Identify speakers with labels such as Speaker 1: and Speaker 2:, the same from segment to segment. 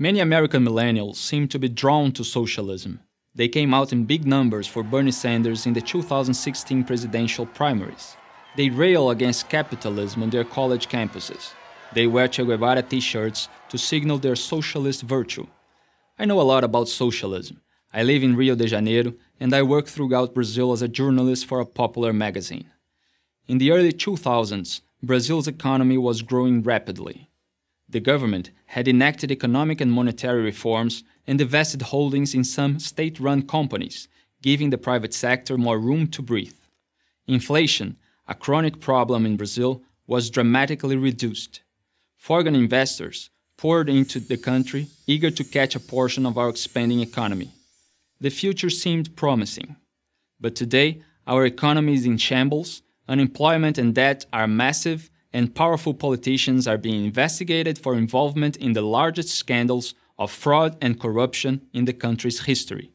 Speaker 1: Many American millennials seem to be drawn to socialism. They came out in big numbers for Bernie Sanders in the 2016 presidential primaries. They rail against capitalism on their college campuses. They wear Che Guevara t shirts to signal their socialist virtue. I know a lot about socialism. I live in Rio de Janeiro and I work throughout Brazil as a journalist for a popular magazine. In the early 2000s, Brazil's economy was growing rapidly. The government had enacted economic and monetary reforms and divested holdings in some state run companies, giving the private sector more room to breathe. Inflation, a chronic problem in Brazil, was dramatically reduced. Foreign investors poured into the country, eager to catch a portion of our expanding economy. The future seemed promising. But today, our economy is in shambles, unemployment and debt are massive, and powerful politicians are being investigated for involvement in the largest scandals of fraud and corruption in the country's history.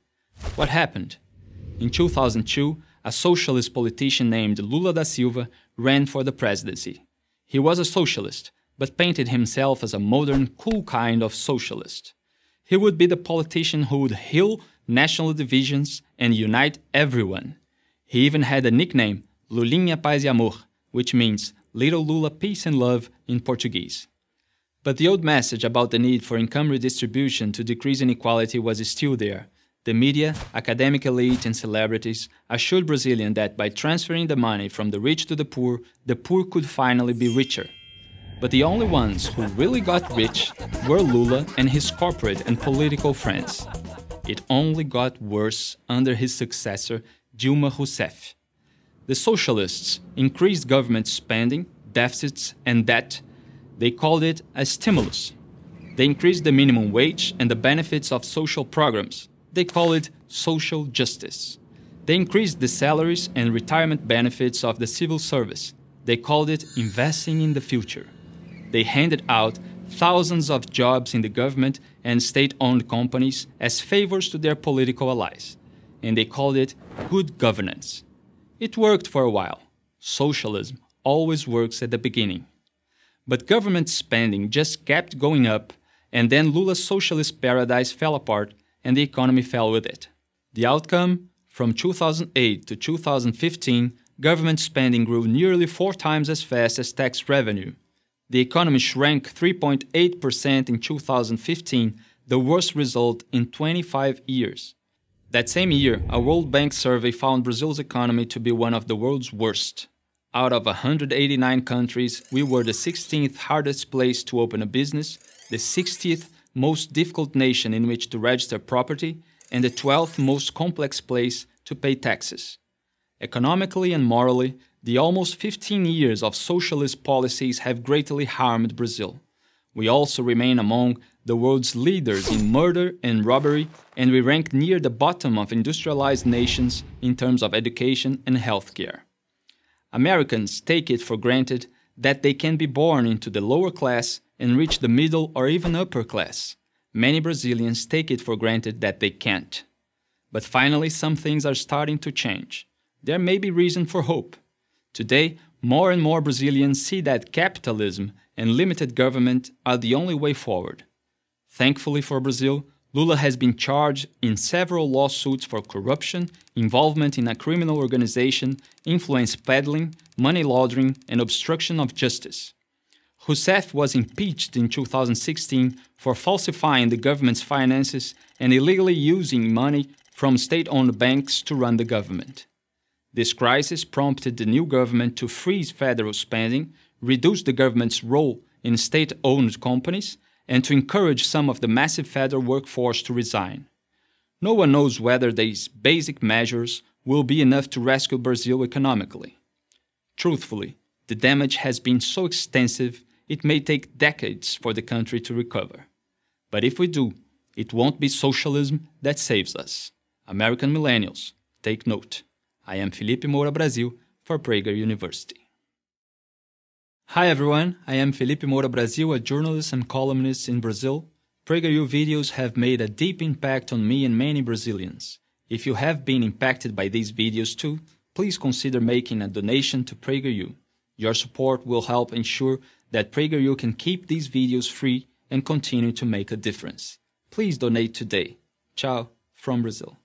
Speaker 1: What happened? In 2002, a socialist politician named Lula da Silva ran for the presidency. He was a socialist, but painted himself as a modern, cool kind of socialist. He would be the politician who would heal national divisions and unite everyone. He even had a nickname, Lulinha Paz e Amor, which means Little Lula Peace and Love in Portuguese. But the old message about the need for income redistribution to decrease inequality was still there. The media, academic elite, and celebrities assured Brazilians that by transferring the money from the rich to the poor, the poor could finally be richer. But the only ones who really got rich were Lula and his corporate and political friends. It only got worse under his successor, Dilma Rousseff. The socialists increased government spending, deficits, and debt. They called it a stimulus. They increased the minimum wage and the benefits of social programs. They call it social justice. They increased the salaries and retirement benefits of the civil service. They called it investing in the future. They handed out thousands of jobs in the government and state owned companies as favors to their political allies. And they called it good governance. It worked for a while. Socialism always works at the beginning. But government spending just kept going up, and then Lula's socialist paradise fell apart and the economy fell with it. The outcome? From 2008 to 2015, government spending grew nearly four times as fast as tax revenue. The economy shrank 3.8% in 2015, the worst result in 25 years. That same year, a World Bank survey found Brazil's economy to be one of the world's worst. Out of 189 countries, we were the 16th hardest place to open a business, the 60th most difficult nation in which to register property, and the 12th most complex place to pay taxes. Economically and morally, the almost 15 years of socialist policies have greatly harmed Brazil. We also remain among the world's leaders in murder and robbery, and we rank near the bottom of industrialized nations in terms of education and healthcare. Americans take it for granted that they can be born into the lower class and reach the middle or even upper class. Many Brazilians take it for granted that they can't. But finally, some things are starting to change. There may be reason for hope. Today, more and more Brazilians see that capitalism and limited government are the only way forward. Thankfully for Brazil, Lula has been charged in several lawsuits for corruption, involvement in a criminal organization, influence peddling, money laundering, and obstruction of justice. Rousseff was impeached in 2016 for falsifying the government's finances and illegally using money from state owned banks to run the government. This crisis prompted the new government to freeze federal spending, reduce the government's role in state owned companies, and to encourage some of the massive federal workforce to resign. No one knows whether these basic measures will be enough to rescue Brazil economically. Truthfully, the damage has been so extensive it may take decades for the country to recover. But if we do, it won't be socialism that saves us. American millennials, take note. I am Felipe Moura Brasil for Prager University. Hi everyone, I am Felipe Moura Brasil, a journalist and columnist in Brazil. PragerU videos have made a deep impact on me and many Brazilians. If you have been impacted by these videos too, please consider making a donation to PragerU. Your support will help ensure that PragerU can keep these videos free and continue to make a difference. Please donate today. Ciao from Brazil.